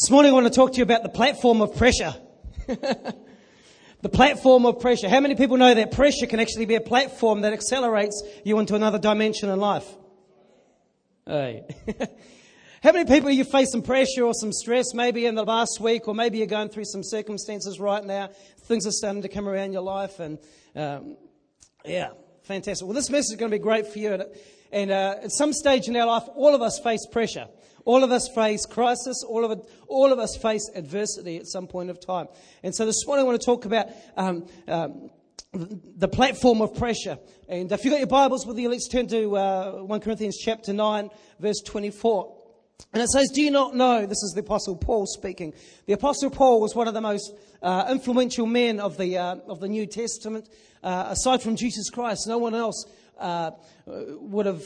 This morning I want to talk to you about the platform of pressure. the platform of pressure. How many people know that pressure can actually be a platform that accelerates you into another dimension in life? Hey. How many people you face some pressure or some stress maybe in the last week, or maybe you're going through some circumstances right now? Things are starting to come around your life, and um, yeah, fantastic. Well, this message is going to be great for you. And uh, at some stage in our life, all of us face pressure. All of us face crisis. All of, all of us face adversity at some point of time. And so this morning I want to talk about um, um, the platform of pressure. And if you've got your Bibles with you, let's turn to uh, 1 Corinthians chapter 9, verse 24. And it says, Do you not know? This is the Apostle Paul speaking. The Apostle Paul was one of the most uh, influential men of the, uh, of the New Testament. Uh, aside from Jesus Christ, no one else uh, would have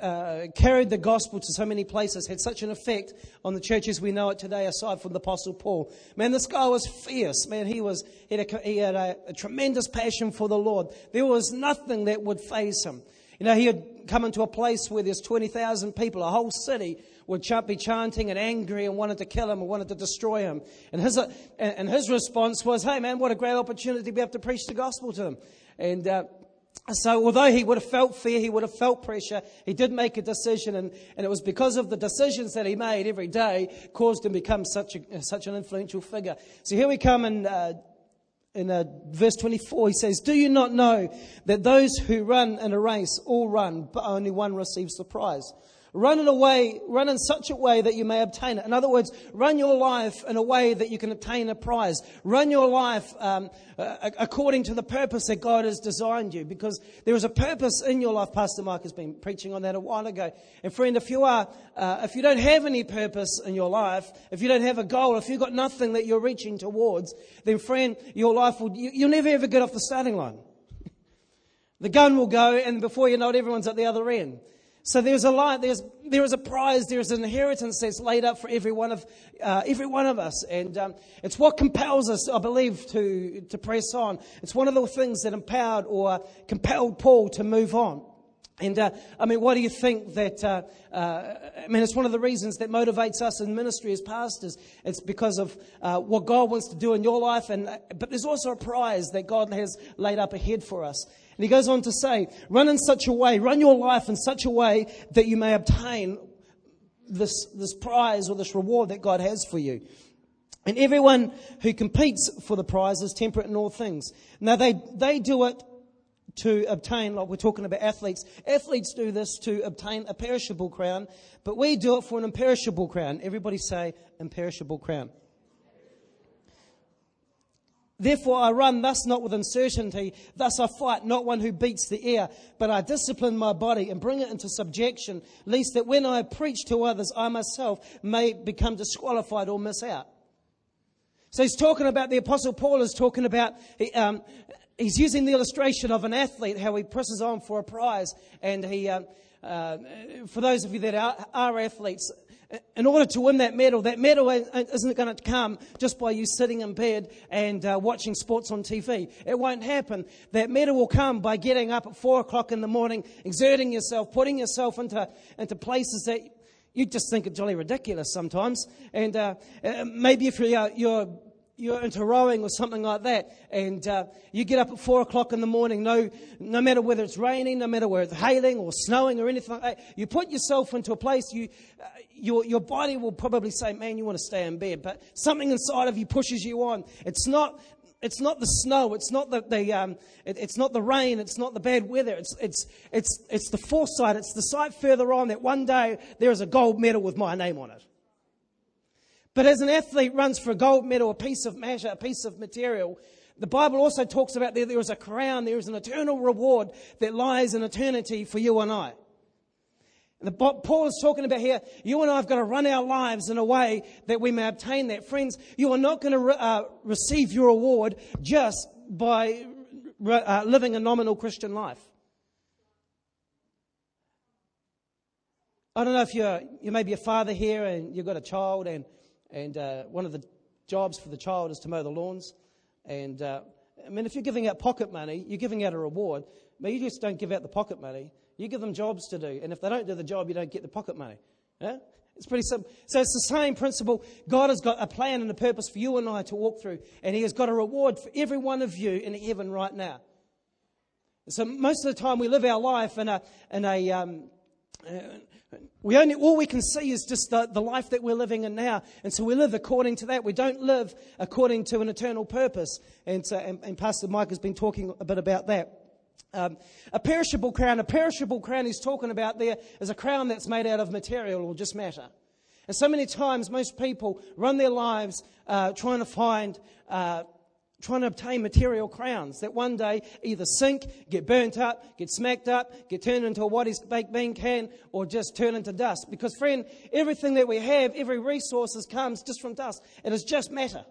uh, carried the gospel to so many places, had such an effect on the church as we know it today, aside from the Apostle Paul. Man, this guy was fierce. Man, he, was, he had, a, he had a, a tremendous passion for the Lord. There was nothing that would faze him. You know, he had come into a place where there's 20,000 people, a whole city would be chanting and angry and wanted to kill him and wanted to destroy him. And his, and his response was, hey man, what a great opportunity to be able to preach the gospel to them. And, uh, so although he would have felt fear, he would have felt pressure, he did make a decision and, and it was because of the decisions that he made every day caused him to become such, a, such an influential figure. So here we come in, uh, in uh, verse 24, he says, Do you not know that those who run in a race all run, but only one receives the prize? Run in a way, run in such a way that you may obtain it. In other words, run your life in a way that you can obtain a prize. Run your life um, uh, according to the purpose that God has designed you, because there is a purpose in your life. Pastor Mark has been preaching on that a while ago. And friend, if you are, uh, if you don't have any purpose in your life, if you don't have a goal, if you've got nothing that you're reaching towards, then friend, your life will, you, you'll never ever get off the starting line. The gun will go, and before you know it, everyone's at the other end. So there's a light, there's, there is a prize, there's an inheritance that's laid up for every one of, uh, every one of us. And um, it's what compels us, I believe, to, to press on. It's one of the things that empowered or compelled Paul to move on. And uh, I mean, what do you think that? Uh, uh, I mean, it's one of the reasons that motivates us in ministry as pastors. It's because of uh, what God wants to do in your life, and but there's also a prize that God has laid up ahead for us. And he goes on to say, run in such a way, run your life in such a way that you may obtain this, this prize or this reward that God has for you. And everyone who competes for the prize is temperate in all things. Now they, they do it to obtain, like we're talking about athletes. Athletes do this to obtain a perishable crown, but we do it for an imperishable crown. Everybody say imperishable crown. Therefore I run thus not with uncertainty, thus I fight not one who beats the air, but I discipline my body and bring it into subjection, lest that when I preach to others, I myself may become disqualified or miss out. So he's talking about, the Apostle Paul is talking about, um, he's using the illustration of an athlete, how he presses on for a prize. And he, uh, uh, for those of you that are, are athletes, in order to win that medal, that medal isn't going to come just by you sitting in bed and uh, watching sports on TV. It won't happen. That medal will come by getting up at four o'clock in the morning, exerting yourself, putting yourself into, into places that you just think are jolly ridiculous sometimes. And uh, uh maybe if you're, you're you're into rowing or something like that, and uh, you get up at four o'clock in the morning, no, no matter whether it's raining, no matter whether it's hailing or snowing or anything like that, you put yourself into a place, you, uh, your, your body will probably say, man, you want to stay in bed, but something inside of you pushes you on. It's not, it's not the snow, it's not the, the um, it, it's not the rain, it's not the bad weather, it's, it's, it's, it's the foresight, it's the sight further on that one day there is a gold medal with my name on it. But as an athlete runs for a gold medal, a piece of matter, a piece of material, the Bible also talks about there, there is a crown, there is an eternal reward that lies in eternity for you and I. And the, Paul is talking about here, you and I have got to run our lives in a way that we may obtain that. Friends, you are not going to re, uh, receive your reward just by uh, living a nominal Christian life. I don't know if you're, you may be a father here and you've got a child and and uh, one of the jobs for the child is to mow the lawns. And uh, I mean, if you're giving out pocket money, you're giving out a reward. But you just don't give out the pocket money. You give them jobs to do. And if they don't do the job, you don't get the pocket money. Yeah? It's pretty simple. So it's the same principle. God has got a plan and a purpose for you and I to walk through, and He has got a reward for every one of you in heaven right now. So most of the time we live our life in a, in a um, we only, all we can see is just the, the life that we're living in now. And so we live according to that. We don't live according to an eternal purpose. And, so, and, and Pastor Mike has been talking a bit about that. Um, a perishable crown, a perishable crown he's talking about there is a crown that's made out of material or just matter. And so many times, most people run their lives uh, trying to find, uh, trying to obtain material crowns that one day either sink, get burnt up, get smacked up, get turned into a what is baked bean can, or just turn into dust. Because, friend, everything that we have, every resource comes just from dust. It is just matter.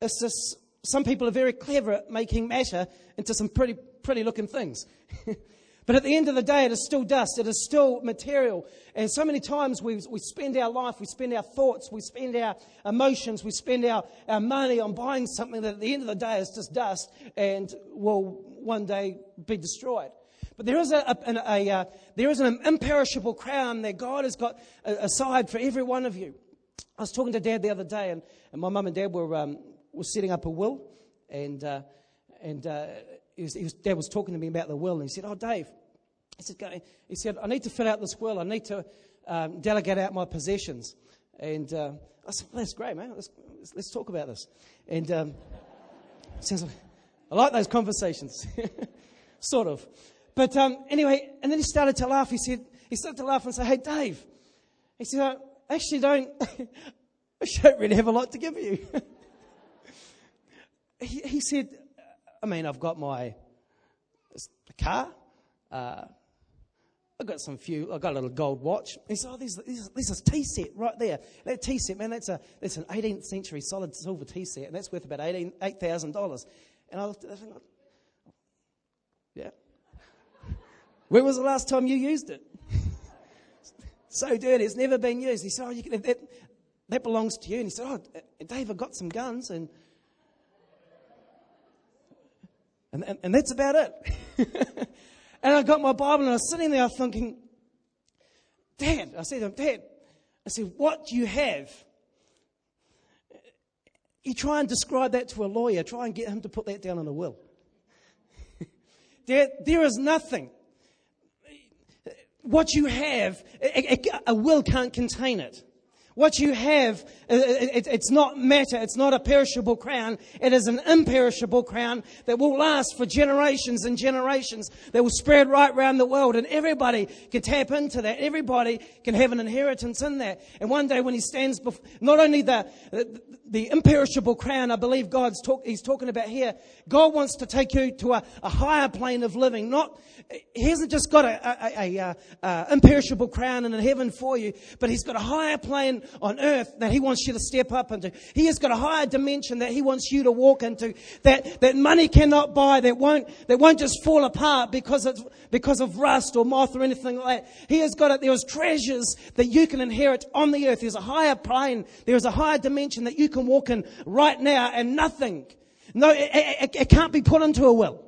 It's just, some people are very clever at making matter into some pretty pretty looking things. but at the end of the day, it is still dust. It is still material. And so many times we, we spend our life, we spend our thoughts, we spend our emotions, we spend our, our money on buying something that at the end of the day is just dust and will one day be destroyed. But there is, a, a, a, a uh, there is an imperishable crown that God has got aside for every one of you. I was talking to Dad the other day, and, and my mum and Dad were, um, were setting up a will. And, uh, and uh, was, was, Dad was talking to me about the will, and he said, "Oh, Dave," he said, "He said I need to fill out this will. I need to um, delegate out my possessions." And uh, I said, well, "That's great, man. Let's, let's, talk about this." And um, sounds like I like those conversations, sort of. But um, anyway, and then he started to laugh. He said, he started to laugh and say, "Hey, Dave," he said, "I actually don't." I don't really have a lot to give you. he, he said, I mean, I've got my car. Uh, I've got some few. I've got a little gold watch. He said, "Oh, there's, there's, there's a tea set right there. That tea set, man, that's a that's an 18th century solid silver tea set, and that's worth about eight thousand dollars." And I looked at it, and I, yeah. when was the last time you used it? so dirty, it's never been used. He said, "Oh, you can, have that that belongs to you." And he said, "Oh, Dave, I've got some guns and." And, and, and that's about it. and I got my Bible and I was sitting there thinking, Dad, I said to him, Dad, I said, what do you have? You try and describe that to a lawyer, try and get him to put that down in a will. there, there is nothing. What you have, a, a, a will can't contain it. What you have, uh, uh, it's not matter, it's not a perishable crown, it is an imperishable crown that will last for generations and generations, that will spread right around the world, and everybody can tap into that. Everybody can have an inheritance in that. And one day when he stands before, not only the, the, imperishable crown, I believe God's talk, he's talking about here, God wants to take you to a, a higher plane of living, not, he hasn't just got a, a, a, a imperishable crown in heaven for you, but he's got a higher plane on earth that He wants you to step up into. He has got a higher dimension that He wants you to walk into that, that money cannot buy, that won't, that won't just fall apart because of, because of rust or moth or anything like that. He has got it. There's treasures that you can inherit on the earth. There's a higher plane. There's a higher dimension that you can walk in right now and nothing. No, it, it, it can't be put into a will.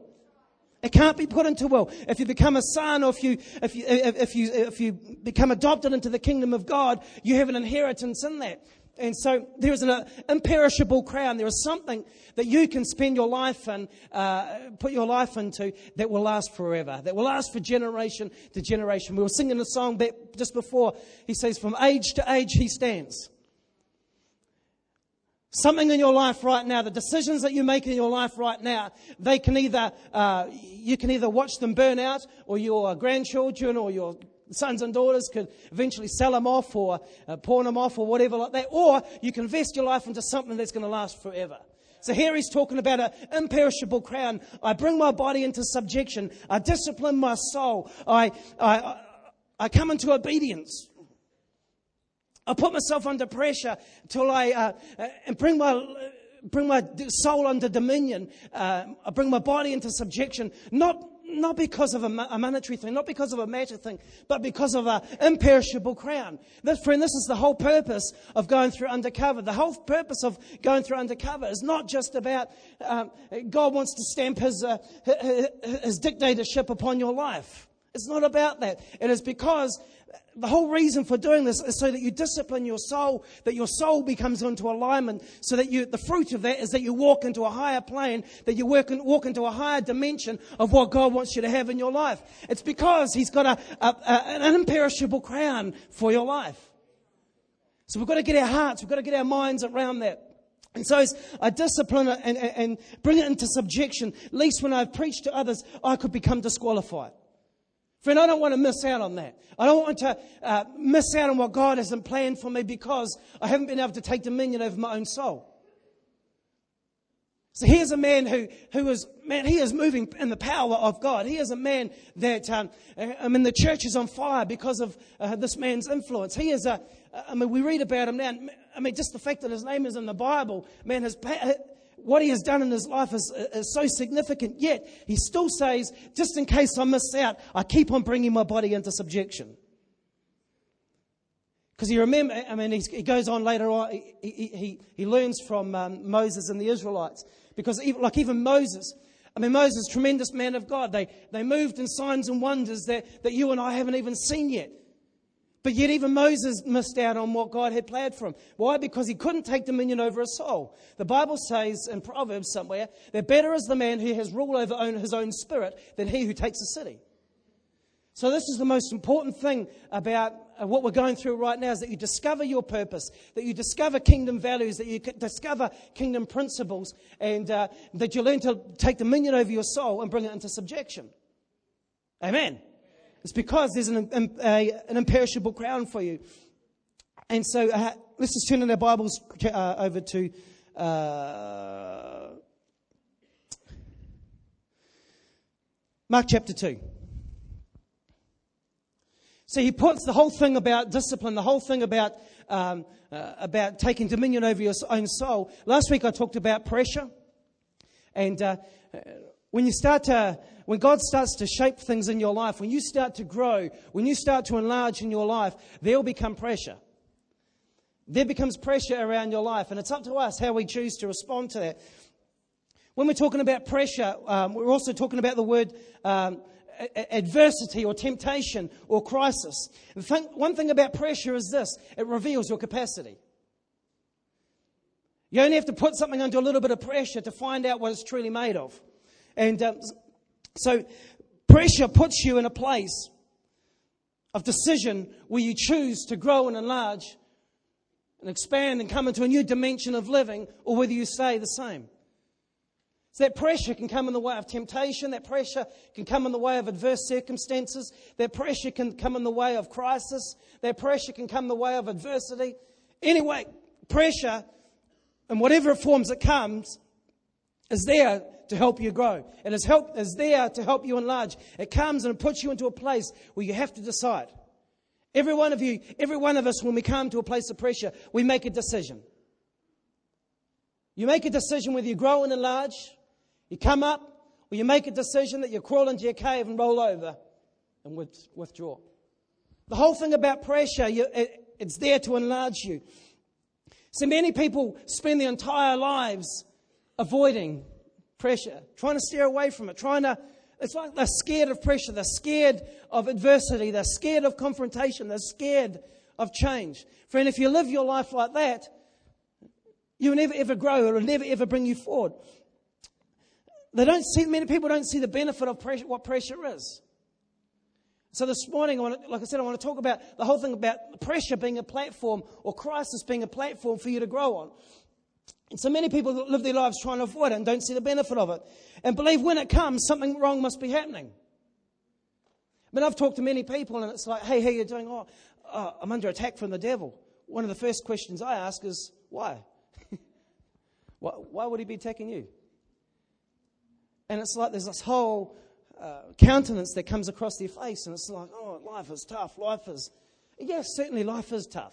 It can't be put into will. If you become a son or if you, if you, if you, if you become adopted into the kingdom of God, you have an inheritance in that. And so there is an uh, imperishable crown. There is something that you can spend your life and uh, put your life into that will last forever, that will last for generation to generation. We were singing a song just before. He says, from age to age he stands. Something in your life right now, the decisions that you make in your life right now, they can either, uh, you can either watch them burn out, or your grandchildren or your sons and daughters could eventually sell them off or uh, pawn them off or whatever like that, or you can invest your life into something that's going to last forever. So here he's talking about an imperishable crown. I bring my body into subjection. I discipline my soul. I, I, I come into obedience. I put myself under pressure till I uh, uh, and bring my bring my soul under dominion. Uh, I bring my body into subjection, not not because of a, monetary thing, not because of a matter thing, but because of an imperishable crown. This, friend, this is the whole purpose of going through undercover. The whole purpose of going through undercover is not just about um, God wants to stamp his, uh, his dictatorship upon your life. It's not about that. It is because the whole reason for doing this is so that you discipline your soul, that your soul becomes into alignment, so that you, the fruit of that is that you walk into a higher plane, that you work walk into a higher dimension of what God wants you to have in your life. It's because He's got a, a, a, an imperishable crown for your life. So we've got to get our hearts, we've got to get our minds around that. And so I discipline and, and, and bring it into subjection, at least when I've preached to others, I could become disqualified. Friend, I don't want to miss out on that. I don't want to uh, miss out on what God hasn't planned for me because I haven't been able to take dominion over my own soul. So here's a man who, who is, man, he is moving in the power of God. He is a man that, um, I mean, the church is on fire because of uh, this man's influence. He is a, I mean, we read about him now. I mean, just the fact that his name is in the Bible, man, his, what he has done in his life is, is so significant, yet he still says, just in case I miss out, I keep on bringing my body into subjection. Because he remember, I mean, he goes on later on, he, he, he learns from um, Moses and the Israelites. Because even, like even Moses, I mean, Moses, tremendous man of God, they, they moved in signs and wonders that, that you and I haven't even seen yet. But yet, even Moses missed out on what God had planned for him. Why? Because he couldn't take dominion over a soul. The Bible says in Proverbs somewhere that better is the man who has rule over his own spirit than he who takes a city. So, this is the most important thing about uh, what we're going through right now is that you discover your purpose, that you discover kingdom values, that you discover kingdom principles, and uh, that you learn to take dominion over your soul and bring it into subjection. Amen. It's because there's an, a, an imperishable crown for you. And so uh, let's just turn in our Bibles uh, over to uh, Mark chapter 2. So he puts the whole thing about discipline, the whole thing about, um, uh, about taking dominion over your own soul. Last week I talked about pressure. And uh, when you start to when God starts to shape things in your life, when you start to grow, when you start to enlarge in your life, there'll become pressure. There becomes pressure around your life, and it's up to us how we choose to respond to that. When we're talking about pressure, um, we're also talking about the word um, adversity or temptation or crisis. One thing about pressure is this it reveals your capacity. You only have to put something under a little bit of pressure to find out what it's truly made of. And um, so pressure puts you in a place of decision where you choose to grow and enlarge and expand and come into a new dimension of living or whether you stay the same. So that pressure can come in the way of temptation. That pressure can come in the way of adverse circumstances. That pressure can come in the way of crisis. That pressure can come in the way of adversity. Anyway, pressure, in whatever forms it comes, is there to help you grow. It is, help, is there to help you enlarge. It comes and puts you into a place where you have to decide. Every one of you, every one of us, when we come to a place of pressure, we make a decision. You make a decision whether you grow and enlarge, you come up, or you make a decision that you crawl into your cave and roll over and withdraw. The whole thing about pressure, you, it, it's there to enlarge you. So many people spend their entire lives avoiding pressure, trying to steer away from it, trying to, it's like they're scared of pressure, they're scared of adversity, they're scared of confrontation, they're scared of change. Friend, if you live your life like that, you will never ever grow, it will never ever bring you forward. They don't see, many people don't see the benefit of pressure, what pressure is. So this morning, I want to, like I said, I want to talk about the whole thing about pressure being a platform or crisis being a platform for you to grow on. And so many people live their lives trying to avoid it and don't see the benefit of it. And believe when it comes, something wrong must be happening. But I've talked to many people and it's like, hey, how are you doing? Oh, oh, I'm under attack from the devil. One of the first questions I ask is, why? why, why would he be attacking you? And it's like there's this whole uh, countenance that comes across their face, and it's like, oh, life is tough. Life is, yes, certainly life is tough.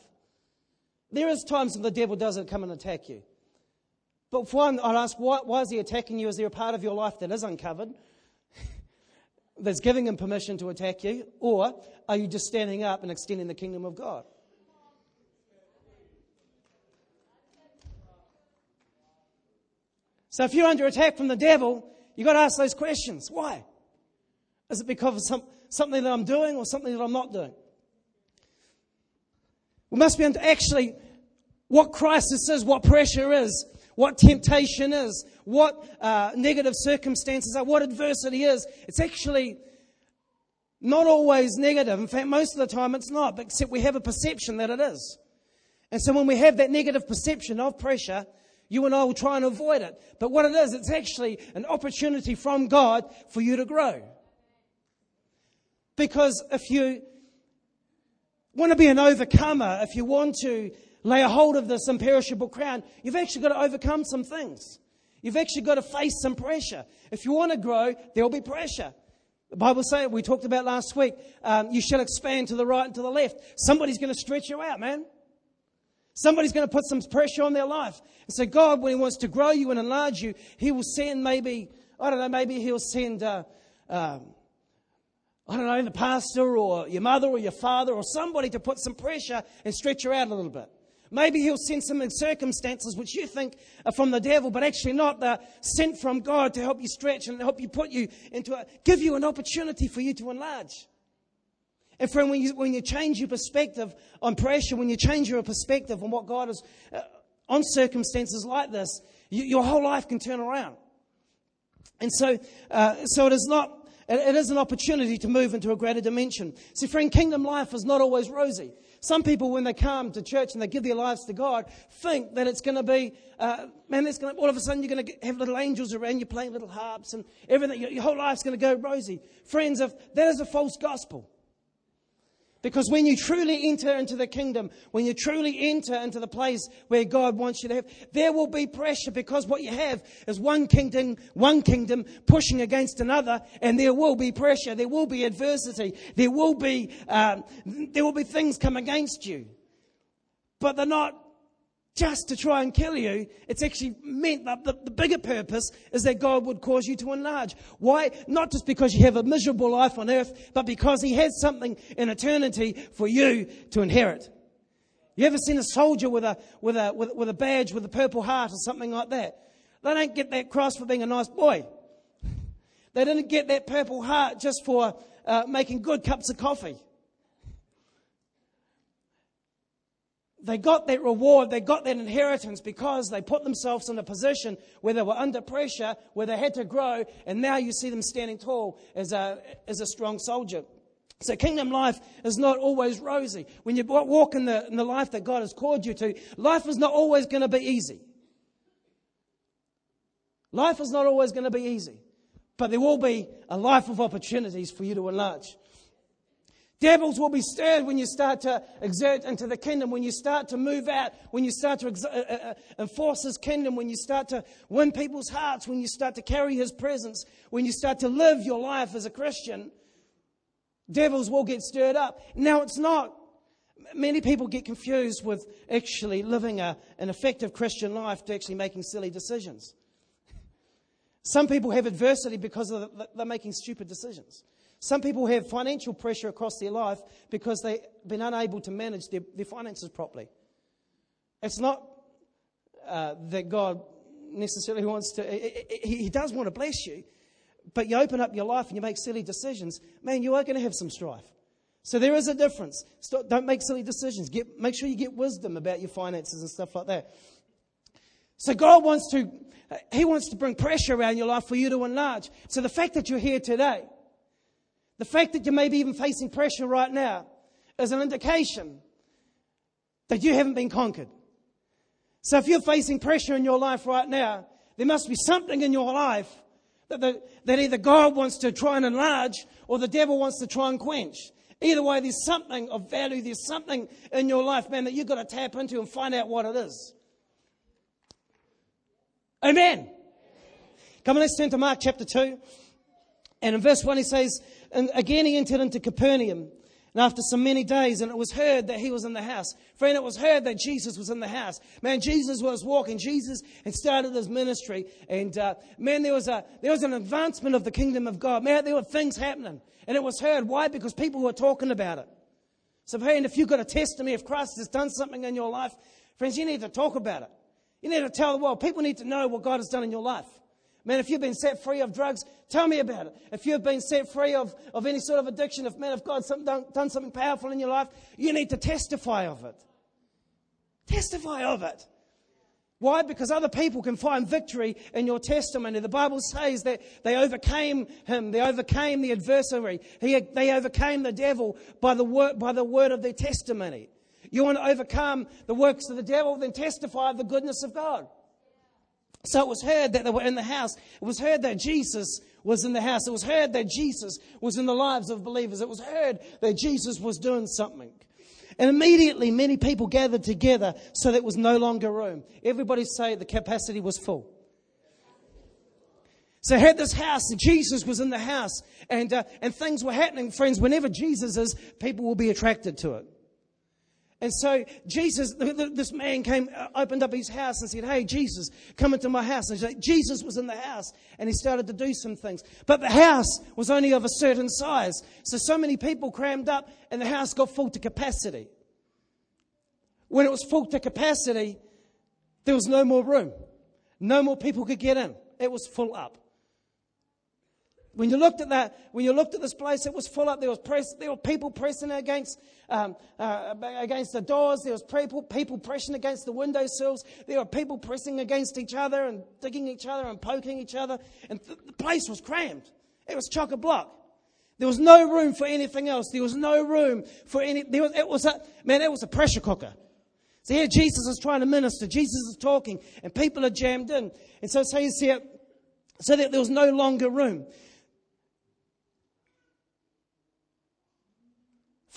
There is times when the devil doesn't come and attack you. But one, I'd ask, why, why is he attacking you? Is there a part of your life that is uncovered? that's giving him permission to attack you? Or are you just standing up and extending the kingdom of God? So if you're under attack from the devil, you've got to ask those questions. Why? Is it because of some, something that I'm doing or something that I'm not doing? We must be under actually what crisis is, what pressure is, what temptation is, what uh, negative circumstances are, what adversity is. It's actually not always negative. In fact, most of the time it's not, but except we have a perception that it is. And so when we have that negative perception of pressure, you and I will try and avoid it. But what it is, it's actually an opportunity from God for you to grow. Because if you want to be an overcomer, if you want to lay a hold of this imperishable crown, you've actually got to overcome some things. You've actually got to face some pressure. If you want to grow, there'll be pressure. The Bible says, we talked about last week, um, you shall expand to the right and to the left. Somebody's going to stretch you out, man. Somebody's going to put some pressure on their life. And so God, when He wants to grow you and enlarge you, He will send maybe, I don't know, maybe He'll send, uh, um, I don't know, the pastor or your mother or your father or somebody to put some pressure and stretch you out a little bit. Maybe he'll send some circumstances which you think are from the devil, but actually not. They're sent from God to help you stretch and help you put you into a, give you an opportunity for you to enlarge. And friend, when you, when you change your perspective on pressure, when you change your perspective on what God is, uh, on circumstances like this, you, your whole life can turn around. And so, uh, so it is not, it is an opportunity to move into a greater dimension. See, friend, kingdom life is not always rosy. Some people, when they come to church and they give their lives to God, think that it's going to be, uh, man, it's going to, all of a sudden you're going to have little angels around you playing little harps and everything. Your, your whole life's going to go rosy. Friends, if that is a false gospel. Because when you truly enter into the kingdom, when you truly enter into the place where God wants you to have, there will be pressure because what you have is one kingdom, one kingdom pushing against another, and there will be pressure, there will be adversity, there will be, um, there will be things come against you. But they're not just to try and kill you. It's actually meant that the, the, bigger purpose is that God would cause you to enlarge. Why? Not just because you have a miserable life on earth, but because He has something in eternity for you to inherit. You ever seen a soldier with a, with a, with, with a badge with a purple heart or something like that? They don't get that cross for being a nice boy. They didn't get that purple heart just for uh, making good cups of coffee. They got that reward, they got that inheritance because they put themselves in a position where they were under pressure, where they had to grow, and now you see them standing tall as a, as a strong soldier. So kingdom life is not always rosy. When you walk in the, in the life that God has called you to, life is not always going to be easy. Life is not always going to be easy. But there will be a life of opportunities for you to enlarge. Devils will be stirred when you start to exert into the kingdom, when you start to move out, when you start to uh, uh, uh, enforce his kingdom, when you start to win people's hearts, when you start to carry his presence, when you start to live your life as a Christian. Devils will get stirred up. Now, it's not. Many people get confused with actually living a, an effective Christian life to actually making silly decisions. Some people have adversity because the, they're making stupid decisions. Some people have financial pressure across their life because they've been unable to manage their, their finances properly. It's not uh, that God necessarily wants to, he, he does want to bless you, but you open up your life and you make silly decisions, man, you are going to have some strife. So there is a difference. Stop, don't make silly decisions. Get, make sure you get wisdom about your finances and stuff like that. So God wants to, He wants to bring pressure around your life for you to enlarge. So the fact that you're here today, the fact that you may be even facing pressure right now is an indication that you haven't been conquered. So if you're facing pressure in your life right now, there must be something in your life that, the, that either God wants to try and enlarge or the devil wants to try and quench. Either way, there's something of value, there's something in your life, man, that you've got to tap into and find out what it is. Amen. Come on, let's turn to Mark chapter 2. And in verse 1, he says, and again, he entered into Capernaum. And after some many days, and it was heard that he was in the house. Friend, it was heard that Jesus was in the house. Man, Jesus was walking. Jesus had started his ministry. And uh, man, there was, a, there was an advancement of the kingdom of God. Man, there were things happening. And it was heard. Why? Because people were talking about it. So, friend, if you've got a testimony of Christ has done something in your life, friends, you need to talk about it. You need to tell the world. People need to know what God has done in your life. Man, if you've been set free of drugs, tell me about it. If you've been set free of, of any sort of addiction, if man of God some, done, done something powerful in your life, you need to testify of it. Testify of it. Why? Because other people can find victory in your testimony. The Bible says that they overcame him. They overcame the adversary. He, they overcame the devil by the, word, by the word of their testimony. You want to overcome the works of the devil? Then testify of the goodness of God. So it was heard that they were in the house. It was heard that Jesus was in the house. It was heard that Jesus was in the lives of believers. It was heard that Jesus was doing something. And immediately many people gathered together so there was no longer room. Everybody say the capacity was full. So had this house, and Jesus was in the house, and, uh, and things were happening. Friends, whenever Jesus is, people will be attracted to it. And so Jesus, this man came, uh, opened up his house and said, Hey, Jesus, come into my house. And Jesus was in the house and he started to do some things. But the house was only of a certain size. So, so many people crammed up and the house got full to capacity. When it was full to capacity, there was no more room. No more people could get in. It was full up. When you looked at that, when you looked at this place, it was full up. There was press, there were people pressing against um, uh, against the doors. There was people people pressing against the windowsills. There were people pressing against each other and digging each other and poking each other. And th- the place was crammed. It was chock a block. There was no room for anything else. There was no room for any. There was, it was a man. It was a pressure cooker. So here Jesus is trying to minister. Jesus is talking, and people are jammed in. And so it says here, so that there was no longer room.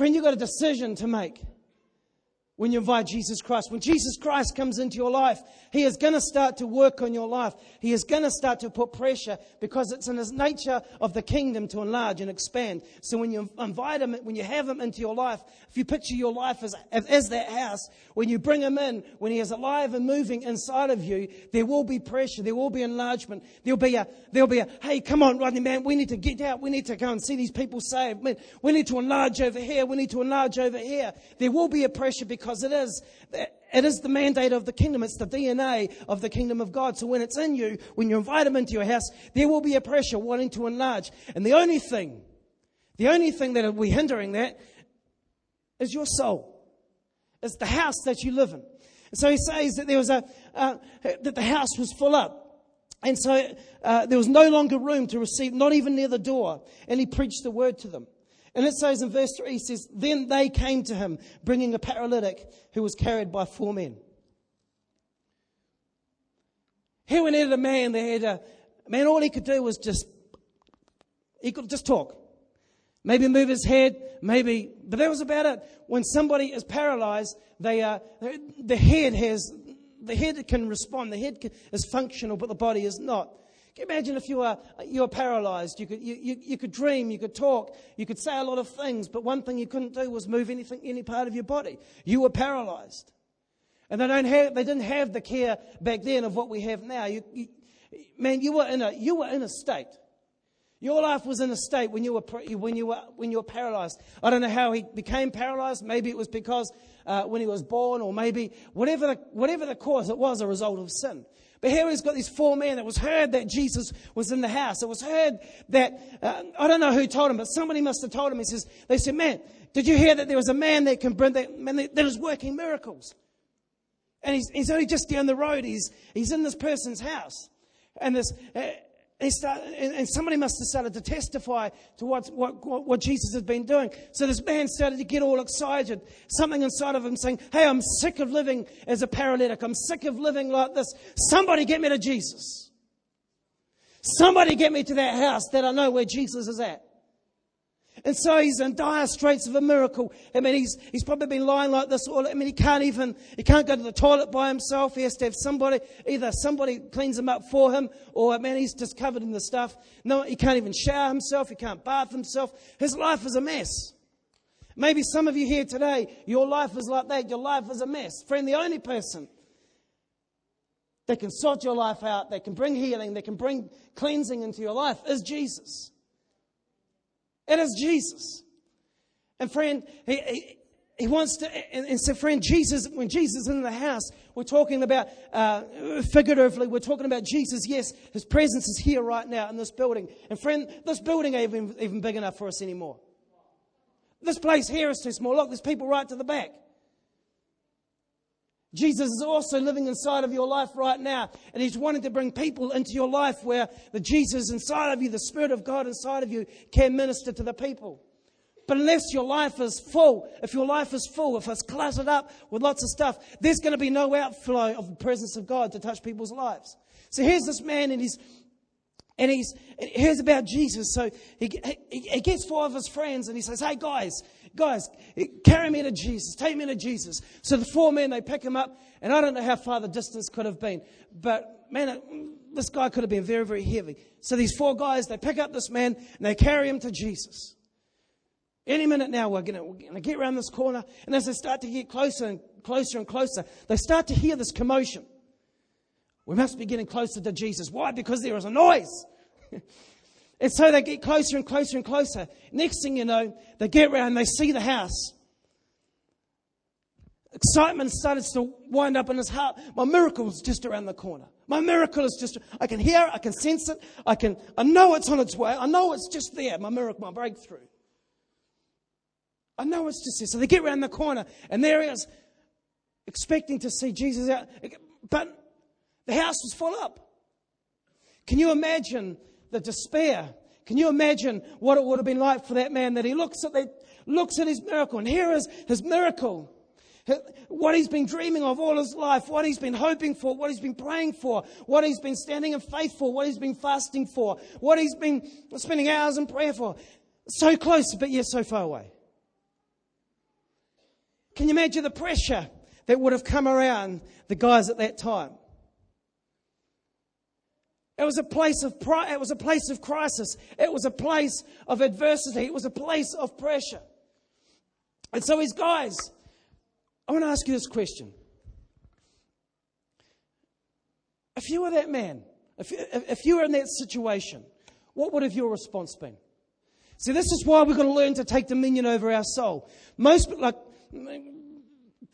Friend, you've got a decision to make when you invite Jesus Christ. When Jesus Christ comes into your life, He is going to start to work on your life. He is going to start to put pressure because it's in His nature of the kingdom to enlarge and expand. So when you invite Him, when you have Him into your life, if you picture your life as, as that house, when you bring Him in, when He is alive and moving inside of you, there will be pressure, there will be enlargement, there'll be a, there'll be a, hey, come on, Rodney, man, we need to get out, we need to go and see these people saved, man, we need to enlarge over here, we need to enlarge over here. There will be a pressure because because it is, it is the mandate of the kingdom. It's the DNA of the kingdom of God. So when it's in you, when you invite them into your house, there will be a pressure wanting to enlarge. And the only thing, the only thing that will be hindering that is your soul. It's the house that you live in. So he says that there was a, uh, that the house was full up. And so uh, there was no longer room to receive, not even near the door. And he preached the word to them. And it says in verse 3, he says, Then they came to him, bringing a paralytic who was carried by four men. Here we needed a man that had a, man, all he could do was just, he could just talk. Maybe move his head, maybe, but that was about it. When somebody is paralyzed, they, uh, the head has, the head can respond, the head is functional, but the body is not. Imagine if you were, you were paralyzed? You could, you, you, you could dream, you could talk, you could say a lot of things, but one thing you couldn't do was move anything, any part of your body. You were paralyzed. And they, don't have, they didn't have the care back then of what we have now. You, you, man, you were, in a, you were in a state. Your life was in a state when you were, when you were, when you were paralyzed. I don't know how he became paralyzed. Maybe it was because uh, when he was born, or maybe whatever the, whatever the cause, it was a result of sin. But here he's got these four men. It was heard that Jesus was in the house. It was heard that, uh, I don't know who told him, but somebody must have told him. He says, they said, man, did you hear that there was a man that can bring that, man, that is working miracles? And he's, he's only just down the road. He's, he's in this person's house. And this, uh, Start, and somebody must have started to testify to what, what, what Jesus had been doing. So this man started to get all excited. Something inside of him saying, Hey, I'm sick of living as a paralytic. I'm sick of living like this. Somebody get me to Jesus. Somebody get me to that house that I know where Jesus is at. And so he's in dire straits of a miracle. I mean, he's, he's probably been lying like this all, I mean, he can't even, he can't go to the toilet by himself. He has to have somebody, either somebody cleans him up for him, or, I man, he's just covered in the stuff. No, he can't even shower himself. He can't bath himself. His life is a mess. Maybe some of you here today, your life is like that. Your life is a mess. Friend, the only person that can sort your life out, that can bring healing, that can bring cleansing into your life is Jesus. It is Jesus. And friend, he, he, he wants to, and, and, so friend, Jesus, when Jesus is in the house, we're talking about, uh, figuratively, we're talking about Jesus. Yes, his presence is here right now in this building. And friend, this building ain't even, even big enough for us anymore. This place here is too small. Look, there's people right to the back. Jesus is also living inside of your life right now, and He's wanting to bring people into your life where the Jesus inside of you, the Spirit of God inside of you, can minister to the people. But unless your life is full, if your life is full, if it's cluttered up with lots of stuff, there's going to be no outflow of the presence of God to touch people's lives. So here's this man, and he's and he's and hears about Jesus. So he, he, he gets four of his friends, and he says, "Hey guys, guys, carry me to Jesus. Take me to Jesus. So the four men, they pick him up, and I don't know how far the distance could have been, but man, this guy could have been very, very heavy. So these four guys, they pick up this man, and they carry him to Jesus. Any minute now, we're going to get around this corner, and as they start to get closer and closer and closer, they start to hear this commotion. We must be getting closer to Jesus. Why? Because there is a noise. And so they get closer and closer and closer. Next thing you know, they get around, they see the house. Excitement started to wind up in his heart. My miracle is just around the corner. My miracle is just, I can hear it, I can sense it, I can, I know it's on its way, I know it's just there, my miracle, my breakthrough. I know it's just there. So they get around the corner, and there he is, expecting to see Jesus out. But the house was full up. Can you imagine the despair. Can you imagine what it would have been like for that man that he looks at, looks at his miracle and here is his miracle. What he's been dreaming of all his life, what he's been hoping for, what he's been praying for, what he's been standing in faith for, what he's been fasting for, what he's been spending hours in prayer for. So close, but yet so far away. Can you imagine the pressure that would have come around the guys at that time? It was a place of it was a place of crisis. It was a place of adversity. It was a place of pressure. And so his guys, I want to ask you this question. If you were that man, if, if you were in that situation, what would have your response been? See, this is why we've got to learn to take dominion over our soul. Most, like,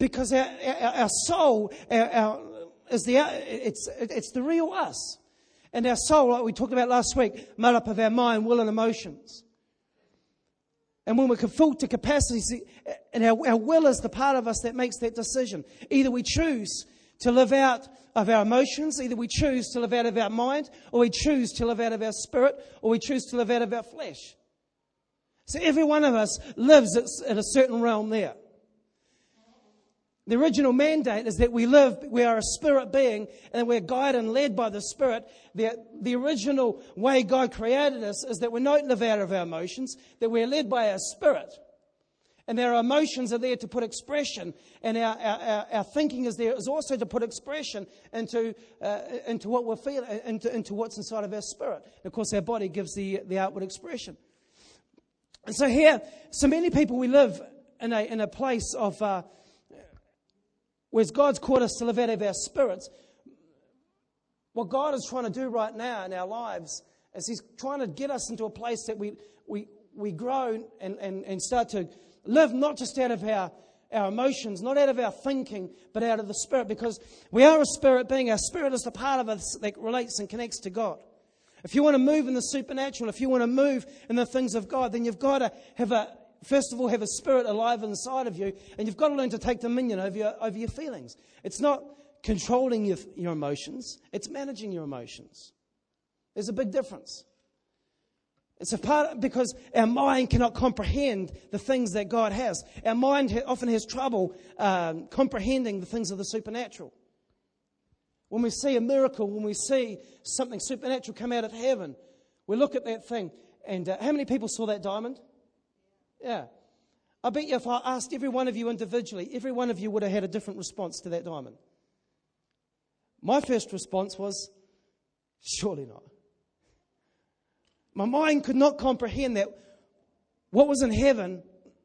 because our, our, our soul our, is the, it's, it's the real us. And our soul, like we talked about last week, made up of our mind, will, and emotions. And when we're full to capacity, and our, our will is the part of us that makes that decision. Either we choose to live out of our emotions, either we choose to live out of our mind, or we choose to live out of our spirit, or we choose to live out of our flesh. So every one of us lives at a certain realm there. The original mandate is that we live, we are a spirit being, and we're guided and led by the Spirit. The, the original way God created us is that we don't live out of our emotions, that we're led by our spirit. And our emotions are there to put expression, and our, our, our thinking is there is also to put expression into, uh, into what we're feeling, into, into what's inside of our spirit. And of course, our body gives the, the outward expression. And so here, so many people, we live in a, in a place of, uh, Whereas God's called us to live out of our spirits, what God is trying to do right now in our lives is He's trying to get us into a place that we, we, we grow and, and, and start to live not just out of our, our emotions, not out of our thinking, but out of the spirit, because we are a spirit being. Our spirit is the part of us that relates and connects to God. If you want to move in the supernatural, if you want to move in the things of God, then you've got to have a, first of all, have a spirit alive inside of you, and you've got to learn to take dominion over your, over your feelings. It's not controlling your, your emotions, it's managing your emotions. There's a big difference. It's a part because our mind cannot comprehend the things that God has. Our mind often has trouble um, comprehending the things of the supernatural. When we see a miracle, when we see something supernatural come out of heaven, we look at that thing. And uh, how many people saw that diamond? Yeah. I bet you if I asked every one of you individually, every one of you would have had a different response to that diamond. My first response was, surely not. My mind could not comprehend that what was in heaven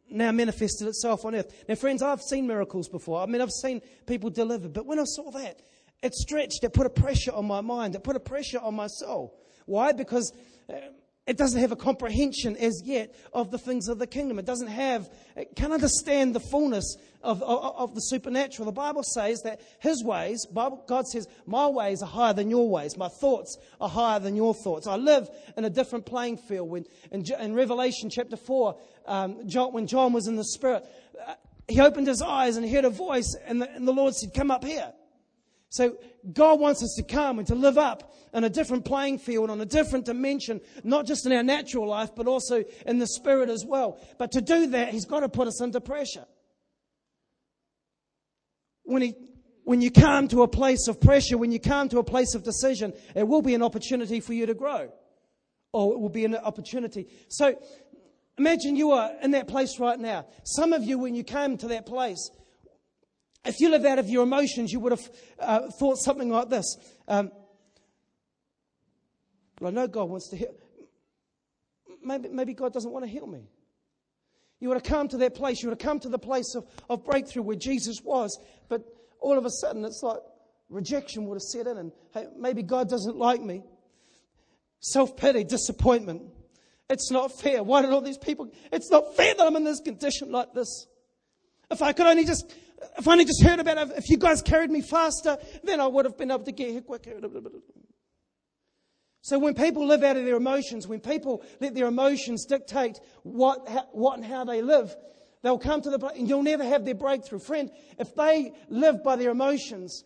now manifested itself on earth. Now, friends, I've seen miracles before. I mean, I've seen people delivered. but when I saw that, it stretched, it put a pressure on my mind, it put a pressure on my soul. Why? Because uh, it doesn't have a comprehension as yet of the things of the kingdom. It doesn't have, it can't understand the fullness of, of, of, the supernatural. The Bible says that His ways, Bible, God says, my ways are higher than your ways. My thoughts are higher than your thoughts. I live in a different playing field. When, in, in Revelation chapter 4, um, John, when John was in the Spirit, uh, he opened his eyes and he heard a voice, and the, and the Lord said, Come up here. So God wants us to come and to live up in a different playing field, on a different dimension, not just in our natural life, but also in the spirit as well. But to do that, He's got to put us under pressure. When, he, when you come to a place of pressure, when you come to a place of decision, it will be an opportunity for you to grow. Or it will be an opportunity. So imagine you are in that place right now. Some of you, when you came to that place, if you live out of your emotions, you would have uh, thought something like this. Um, well, I know God wants to heal. Maybe, maybe God doesn't want to heal me. You would have come to that place. You would have come to the place of, of breakthrough where Jesus was. But all of a sudden, it's like rejection would have set in. And hey, maybe God doesn't like me. Self pity, disappointment. It's not fair. Why did all these people? It's not fair that I'm in this condition like this. If I could only just if I only just heard about it, if you guys carried me faster, then I would have been able to get here quicker. So when people live out of their emotions, when people let their emotions dictate what, what and how they live, they'll come to the, and you'll never have their breakthrough. Friend, if they lived by their emotions,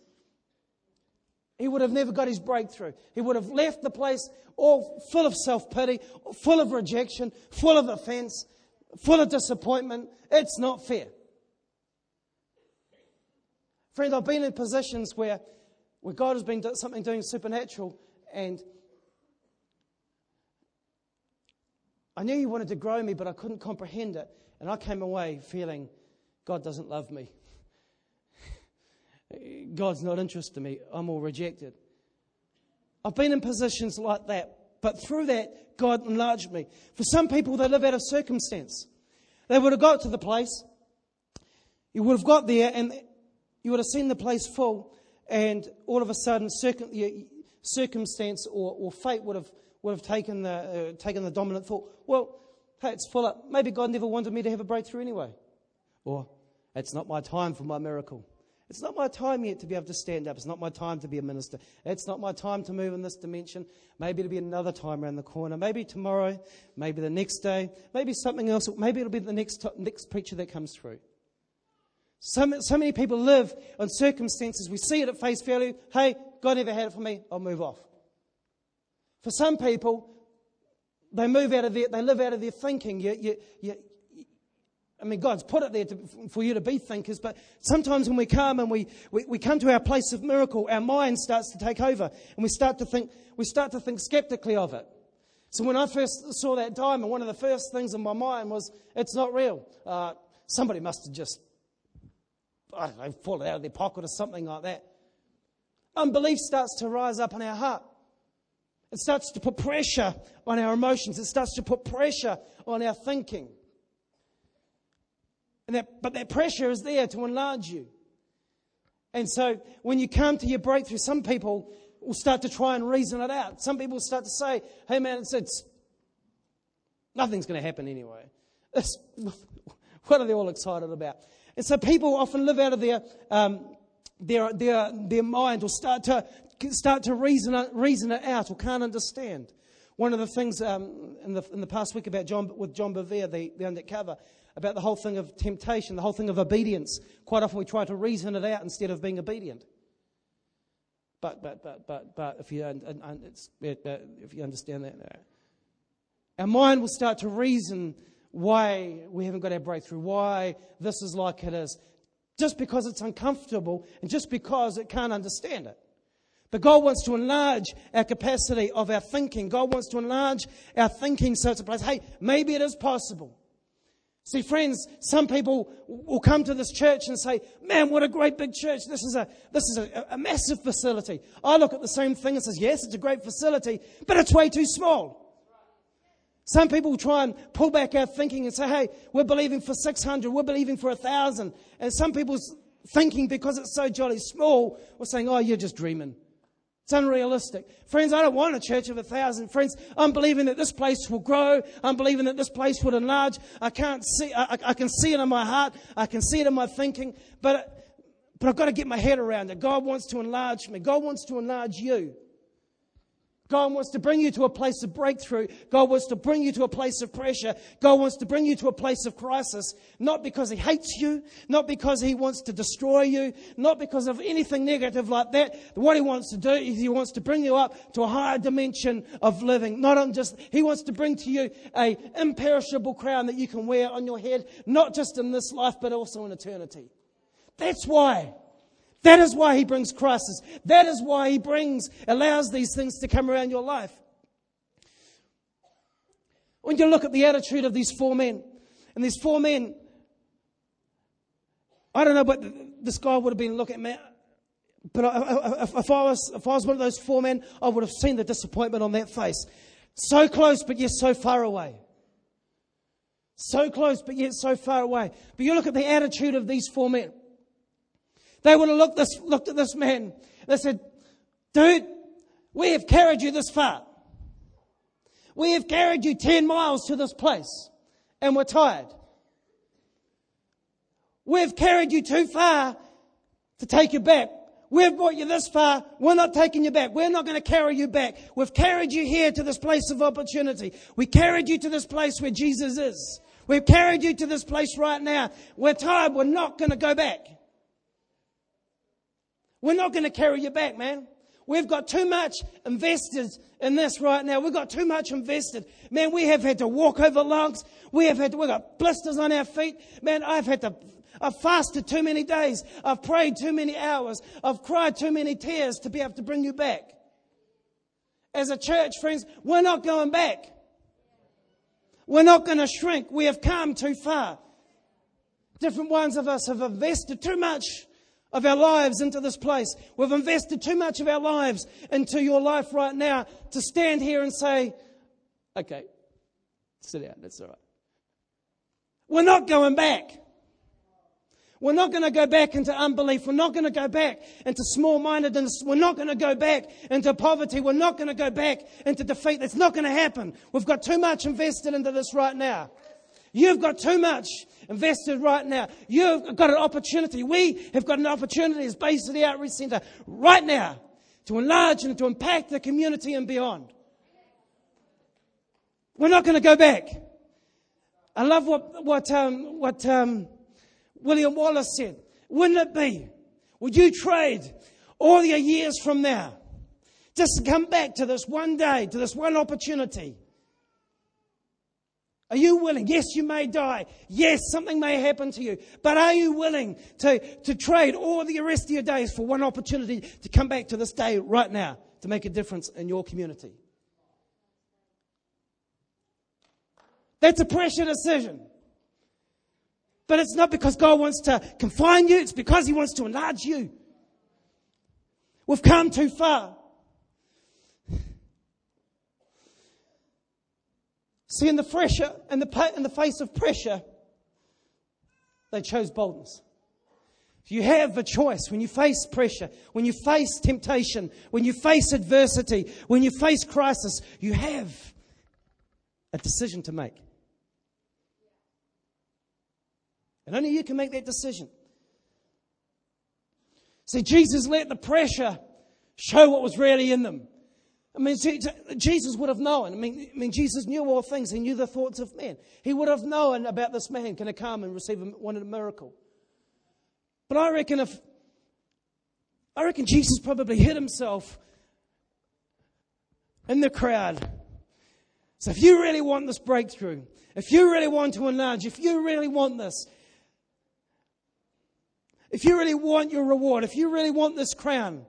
he would have never got his breakthrough. He would have left the place all full of self pity, full of rejection, full of offense, full of disappointment. It's not fair. Friends, I've been in positions where, where God has been doing something doing supernatural, and I knew He wanted to grow me, but I couldn't comprehend it. And I came away feeling God doesn't love me. God's not interested in me. I'm all rejected. I've been in positions like that, but through that, God enlarged me. For some people, they live out of circumstance. They would have got to the place, you would have got there, and you would have seen the place full, and all of a sudden, circumstance or, or fate would have, would have taken, the, uh, taken the dominant thought. Well, hey, it's full up. Maybe God never wanted me to have a breakthrough anyway. Or, it's not my time for my miracle. It's not my time yet to be able to stand up. It's not my time to be a minister. It's not my time to move in this dimension. Maybe it'll be another time around the corner. Maybe tomorrow. Maybe the next day. Maybe something else. Maybe it'll be the next, next preacher that comes through. So, so many people live on circumstances. We see it at face value. Hey, God never had it for me. I'll move off. For some people, they move out of their, they live out of their thinking. You, you, you, I mean, God's put it there to, for you to be thinkers, but sometimes when we come and we, we, we come to our place of miracle, our mind starts to take over and we start to think, we start to think skeptically of it. So when I first saw that diamond, one of the first things in my mind was, it's not real. Uh, somebody must have just I don't know, out of their pocket or something like that. Unbelief starts to rise up in our heart. It starts to put pressure on our emotions. It starts to put pressure on our thinking. And That, but that pressure is there to enlarge you. And so when you come to your breakthrough, some people will start to try and reason it out. Some people start to say, hey man, it's, it's nothing's going to happen anyway. It's, what are they all excited about? And so people often live out of their, um, their, their, their mind or start to, start to reason, reason it out or can't understand. One of the things um, in, the, in the past week about John, with John Bevere, the, the undercover, about the whole thing of temptation, the whole thing of obedience. Quite often we try to reason it out instead of being obedient. But, but, but, but, but if, you, if you understand that, our mind will start to reason why we haven't got our breakthrough, why this is like it is, just because it's uncomfortable and just because it can't understand it. But God wants to enlarge our capacity of our thinking. God wants to enlarge our thinking so it's a place, hey, maybe it is possible. See, friends, some people will come to this church and say, man, what a great big church. This is a, this is a, a massive facility. I look at the same thing and says, yes, it's a great facility, but it's way too small. Some people try and pull back our thinking and say, hey, we're believing for 600, we're believing for 1,000. And some people's thinking, because it's so jolly small, we're saying, oh, you're just dreaming. It's unrealistic. Friends, I don't want a church of a thousand. Friends, I'm believing that this place will grow. I'm believing that this place will enlarge. I can't see, I, I can see it in my heart. I can see it in my thinking. But, but I've got to get my head around it. God wants to enlarge me. God wants to enlarge you. God wants to bring you to a place of breakthrough. God wants to bring you to a place of pressure. God wants to bring you to a place of crisis, not because He hates you, not because He wants to destroy you, not because of anything negative like that. What He wants to do is He wants to bring you up to a higher dimension of living. Not on just, He wants to bring to you a imperishable crown that you can wear on your head, not just in this life, but also in eternity. That's why. That is why he brings crisis. That is why he brings, allows these things to come around your life. When you look at the attitude of these four men, and these four men, I don't know what this guy would have been looking at, but if I, was, if I was one of those four men, I would have seen the disappointment on that face. So close, but yet so far away. So close, but yet so far away. But you look at the attitude of these four men. They would have looked, this, looked at this man. They said, Dude, we have carried you this far. We have carried you 10 miles to this place, and we're tired. We've carried you too far to take you back. We've brought you this far. We're not taking you back. We're not going to carry you back. We've carried you here to this place of opportunity. We carried you to this place where Jesus is. We've carried you to this place right now. We're tired. We're not going to go back. We're not going to carry you back, man. We've got too much invested in this right now. We've got too much invested. Man, we have had to walk over logs. We have had to, we've got blisters on our feet. Man, I've had to, I've fasted too many days. I've prayed too many hours. I've cried too many tears to be able to bring you back. As a church, friends, we're not going back. We're not going to shrink. We have come too far. Different ones of us have invested too much of our lives into this place. We've invested too much of our lives into your life right now to stand here and say, okay, sit down, that's all right. We're not going back. We're not going to go back into unbelief. We're not going to go back into small mindedness. We're not going to go back into poverty. We're not going to go back into defeat. That's not going to happen. We've got too much invested into this right now. You've got too much invested right now. You've got an opportunity. We have got an opportunity as Bay City Outreach Centre right now to enlarge and to impact the community and beyond. We're not going to go back. I love what, what, um, what um, William Wallace said. Wouldn't it be? Would you trade all your years from now just to come back to this one day, to this one opportunity? Are you willing? Yes, you may die. Yes, something may happen to you. But are you willing to, to trade all the rest of your days for one opportunity to come back to this day right now to make a difference in your community? That's a pressure decision. But it's not because God wants to confine you, it's because He wants to enlarge you. We've come too far. See, in the pressure, in the, in the face of pressure, they chose boldness. You have a choice when you face pressure, when you face temptation, when you face adversity, when you face crisis, you have a decision to make. And only you can make that decision. See, Jesus let the pressure show what was really in them. I mean, Jesus would have known. I mean, I mean, Jesus knew all things. He knew the thoughts of men. He would have known about this man going to come and receive one miracle. But I reckon if, I reckon Jesus probably hid himself in the crowd. So if you really want this breakthrough, if you really want to enlarge, if you really want this, if you really want your reward, if you really want this crown,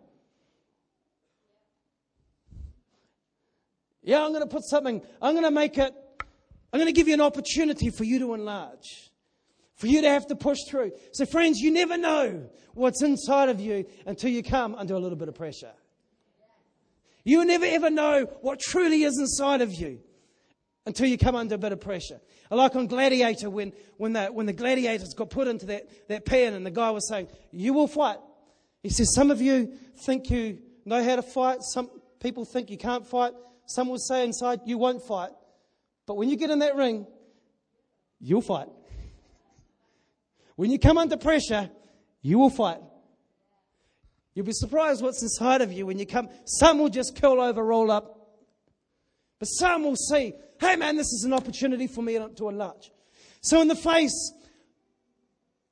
Yeah, I'm going to put something, I'm going to make it, I'm going to give you an opportunity for you to enlarge, for you to have to push through. So, friends, you never know what's inside of you until you come under a little bit of pressure. You never ever know what truly is inside of you until you come under a bit of pressure. Like on Gladiator when, when, the, when the gladiators got put into that, that pen and the guy was saying, You will fight. He says, Some of you think you know how to fight, some people think you can't fight. Some will say inside, you won't fight. But when you get in that ring, you'll fight. When you come under pressure, you will fight. You'll be surprised what's inside of you when you come. Some will just curl over, roll up, But some will see, hey man, this is an opportunity for me to enlarge. So in the face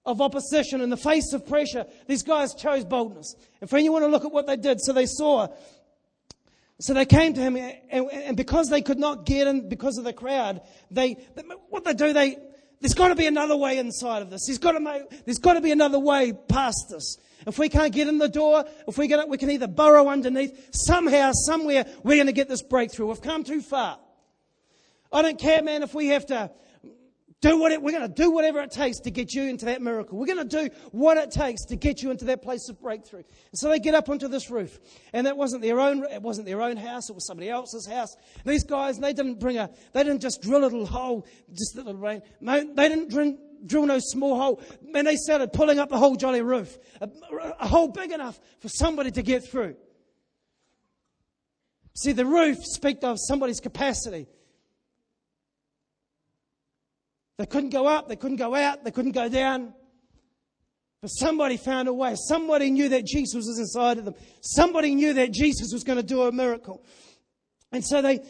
of opposition, in the face of pressure, these guys chose boldness. And friend, you want to look at what they did. So they saw, so they came to him, and, and because they could not get in because of the crowd, they, what they do, they, there's got to be another way inside of this. There's got to, make, there's got to be another way past this. If we can't get in the door, if we get we can either burrow underneath. Somehow, somewhere, we're going to get this breakthrough. We've come too far. I don't care, man, if we have to do what it, we're going to do whatever it takes to get you into that miracle. We're going to do what it takes to get you into that place of breakthrough. And so they get up onto this roof, and that wasn't their own. It wasn't their own house. It was somebody else's house. And these guys, they didn't bring a. They didn't just drill a little hole, just a little rain. They didn't drill, drill no small hole. Man, they started pulling up the whole jolly roof, a, a hole big enough for somebody to get through. See, the roof speaks of somebody's capacity. They couldn't go up, they couldn't go out, they couldn't go down. But somebody found a way. Somebody knew that Jesus was inside of them. Somebody knew that Jesus was going to do a miracle. And so they,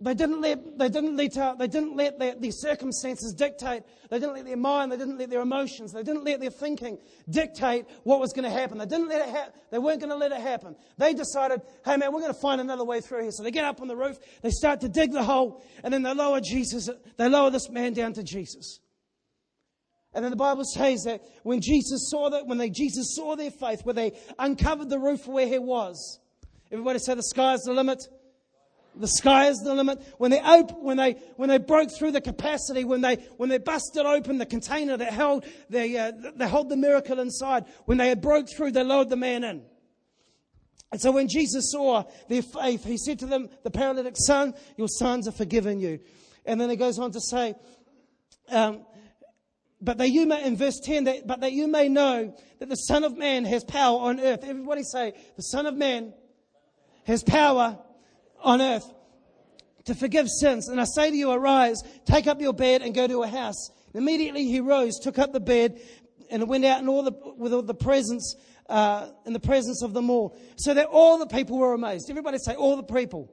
they didn't let, they didn't let, uh, they didn't let their, their, circumstances dictate. They didn't let their mind, they didn't let their emotions, they didn't let their thinking dictate what was going to happen. They didn't let it ha- they weren't going to let it happen. They decided, hey man, we're going to find another way through here. So they get up on the roof, they start to dig the hole, and then they lower Jesus, they lower this man down to Jesus. And then the Bible says that when Jesus saw that, when they, Jesus saw their faith, where they uncovered the roof where he was, everybody say the sky's the limit. The sky is the limit. When they, op- when they, when they broke through the capacity, when they, when they busted open the container that held the, uh, that held the miracle inside, when they had broke through, they lowered the man in. And so when Jesus saw their faith, he said to them, the paralytic son, your sons are forgiven you. And then he goes on to say, um, but that you may, in verse 10, that, but that you may know that the Son of Man has power on earth. Everybody say, the Son of Man has power on earth to forgive sins. And I say to you, arise, take up your bed and go to a house. And immediately he rose, took up the bed, and went out in all the, with all the presence, uh, in the presence of them all. So that all the people were amazed. Everybody say, all the people.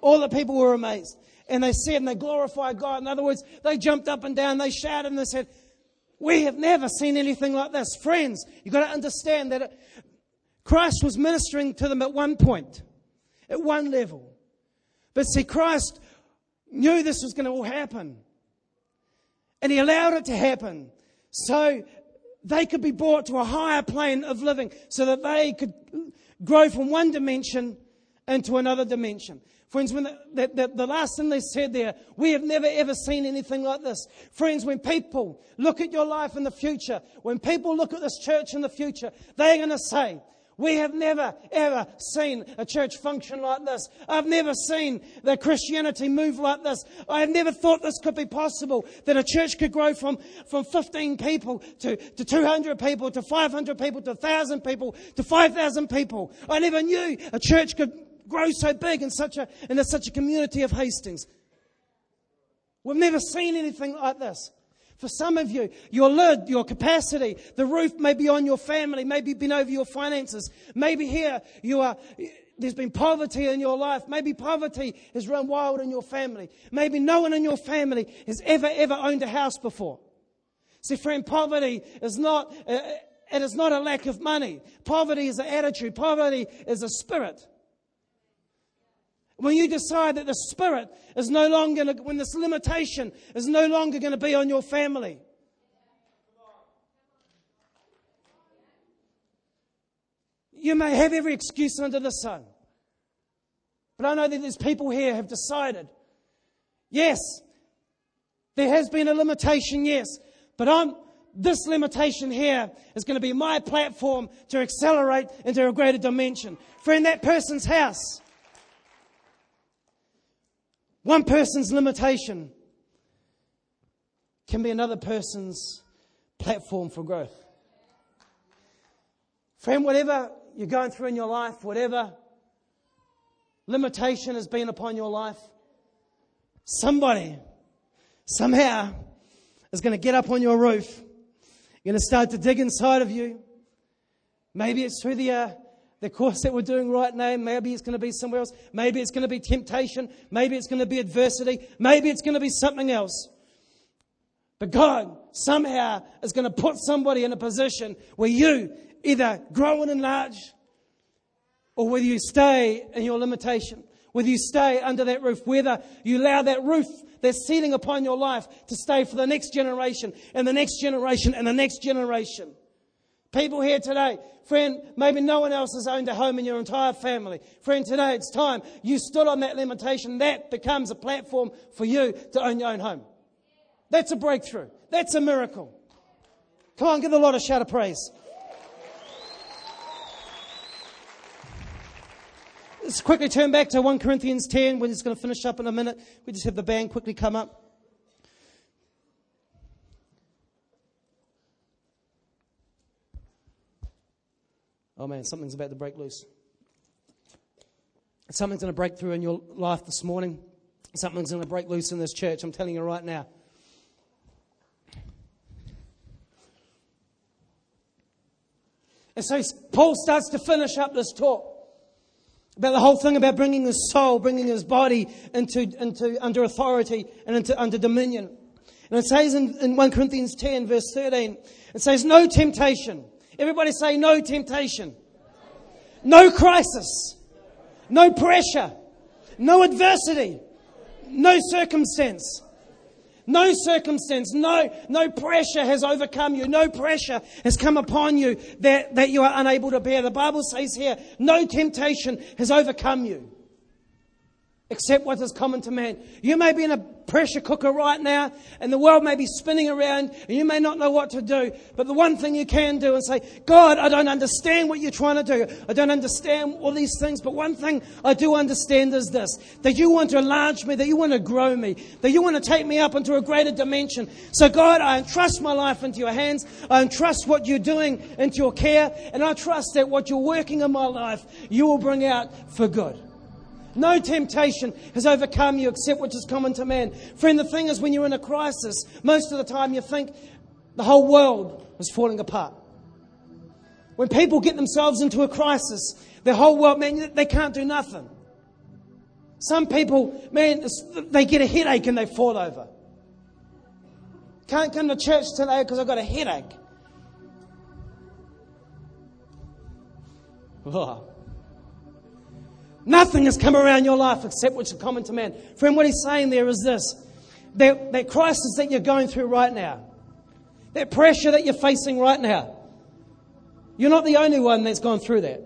All the people were amazed. And they said, and they glorified God. In other words, they jumped up and down, they shouted, and they said, we have never seen anything like this. Friends, you've got to understand that Christ was ministering to them at one point at one level. But see, Christ knew this was going to all happen. And he allowed it to happen so they could be brought to a higher plane of living so that they could grow from one dimension into another dimension. Friends, when the, the, the, the, last thing they said there, we have never ever seen anything like this. Friends, when people look at your life in the future, when people look at this church in the future, they're going to say, we have never, ever seen a church function like this. I've never seen the Christianity move like this. I have never thought this could be possible, that a church could grow from, from 15 people to, to 200 people to 500 people to 1,000 people to 5,000 people. I never knew a church could grow so big in such a, in such a community of Hastings. We've never seen anything like this. For some of you, your lid, your capacity, the roof may be on your family, maybe been over your finances. Maybe here you are, there's been poverty in your life. Maybe poverty has run wild in your family. Maybe no one in your family has ever, ever owned a house before. See, friend, poverty is not, uh, it is not a lack of money. Poverty is an attitude. Poverty is a spirit. When you decide that the Spirit is no longer, when this limitation is no longer going to be on your family. You may have every excuse under the sun. But I know that there's people here have decided, yes, there has been a limitation, yes, but I'm, this limitation here is going to be my platform to accelerate into a greater dimension. Friend, that person's house one person's limitation can be another person's platform for growth. Friend, whatever you're going through in your life, whatever limitation has been upon your life, somebody, somehow, is going to get up on your roof. You're going to start to dig inside of you. Maybe it's through the, uh, the course that we're doing right now, maybe it's going to be somewhere else. Maybe it's going to be temptation. Maybe it's going to be adversity. Maybe it's going to be something else. But God somehow is going to put somebody in a position where you either grow and enlarge or whether you stay in your limitation, whether you stay under that roof, whether you allow that roof, that ceiling upon your life to stay for the next generation and the next generation and the next generation. People here today, friend, maybe no one else has owned a home in your entire family. Friend, today it's time you stood on that limitation. That becomes a platform for you to own your own home. That's a breakthrough. That's a miracle. Come on, give the Lord a shout of praise. Let's quickly turn back to 1 Corinthians 10. We're just going to finish up in a minute. We just have the band quickly come up. Oh man, something's about to break loose. Something's going to break through in your life this morning. Something's going to break loose in this church. I'm telling you right now. And so Paul starts to finish up this talk about the whole thing about bringing his soul, bringing his body into, into under authority and into under dominion. And it says in, in 1 Corinthians 10, verse 13, it says, No temptation. Everybody say, No temptation. No crisis. No pressure. No adversity. No circumstance no circumstance, no, no pressure has overcome you. No pressure has come upon you that, that you are unable to bear. The Bible says here, no temptation has overcome you except what is common to man. You may be in a pressure cooker right now, and the world may be spinning around, and you may not know what to do. But the one thing you can do is say, God, I don't understand what you're trying to do. I don't understand all these things, but one thing I do understand is this that you want to enlarge me, that you want to grow me, that you want to take me up into a greater dimension. So, God, I entrust my life into your hands. I entrust what you're doing into your care, and I trust that what you're working in my life, you will bring out for good. No temptation has overcome you except which is common to man. Friend, the thing is, when you're in a crisis, most of the time you think the whole world is falling apart. When people get themselves into a crisis, the whole world, man, they can't do nothing. Some people, man, they get a headache and they fall over. Can't come to church today because I've got a headache. Oh. Nothing has come around your life except what is common to man. Friend, what he's saying there is this that, that crisis that you're going through right now, that pressure that you're facing right now, you're not the only one that's gone through that.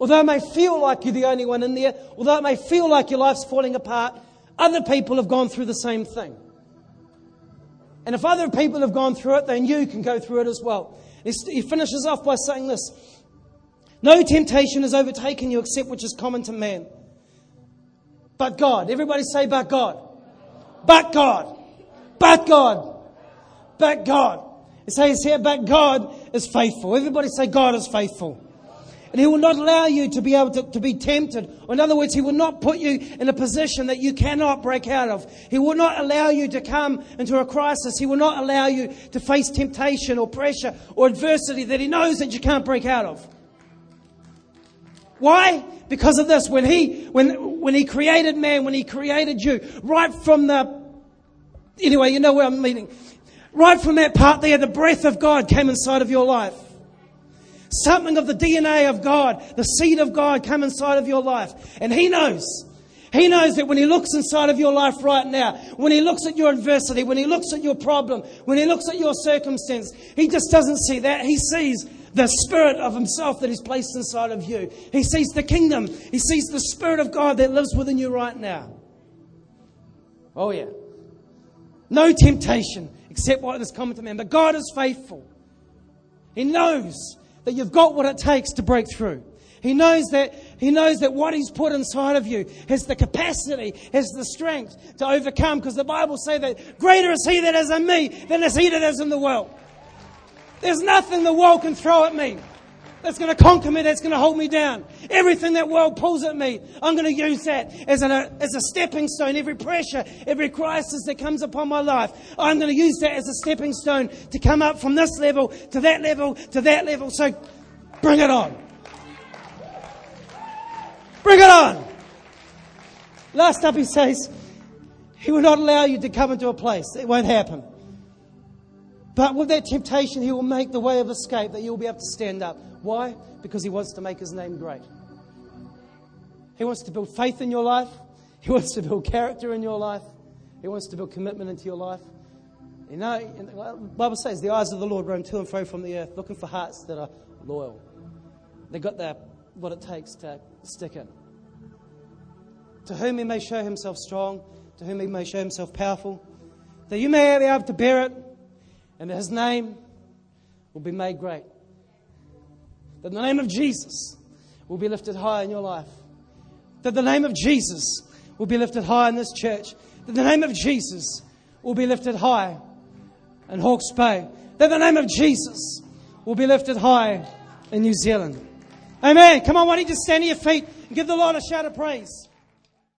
Although it may feel like you're the only one in there, although it may feel like your life's falling apart, other people have gone through the same thing. And if other people have gone through it, then you can go through it as well. He finishes off by saying this no temptation has overtaken you except which is common to man. But God. Everybody say, but God. But God. But God. But God. It says here, but God is faithful. Everybody say, God is faithful. And He will not allow you to be able to, to be tempted. In other words, He will not put you in a position that you cannot break out of. He will not allow you to come into a crisis. He will not allow you to face temptation or pressure or adversity that He knows that you can't break out of. Why? Because of this. When he, when, when he created man, when he created you, right from the, anyway, you know where I'm meaning. Right from that part there, the breath of God came inside of your life. Something of the DNA of God, the seed of God came inside of your life. And he knows. He knows that when he looks inside of your life right now, when he looks at your adversity, when he looks at your problem, when he looks at your circumstance, he just doesn't see that. He sees the Spirit of Himself that is placed inside of you. He sees the kingdom. He sees the Spirit of God that lives within you right now. Oh, yeah. No temptation except what is common to man. But God is faithful. He knows that you've got what it takes to break through. He knows that he knows that what he's put inside of you has the capacity, has the strength to overcome. Because the Bible says that greater is he that is in me than is he that is in the world. There's nothing the world can throw at me that's going to conquer me, that's going to hold me down. Everything that world pulls at me, I'm going to use that as, a, as a stepping stone. Every pressure, every crisis that comes upon my life, I'm going to use that as a stepping stone to come up from this level to that level to that level. So bring it on. Bring it on. Last up, he says, He will not allow you to come into a place. It won't happen. But with that temptation, He will make the way of escape that you'll be able to stand up. Why? Because He wants to make His name great. He wants to build faith in your life. He wants to build character in your life. He wants to build commitment into your life. You know, the Bible says the eyes of the Lord roam to and fro from the earth, looking for hearts that are loyal. They've got the, what it takes to stick in. To whom he may show himself strong, to whom he may show himself powerful, that you may be able to bear it, and his name will be made great. That the name of Jesus will be lifted high in your life. That the name of Jesus will be lifted high in this church. That the name of Jesus will be lifted high in Hawke's Bay. That the name of Jesus will be lifted high in New Zealand. Amen. Come on, why don't you just stand to your feet and give the Lord a shout of praise?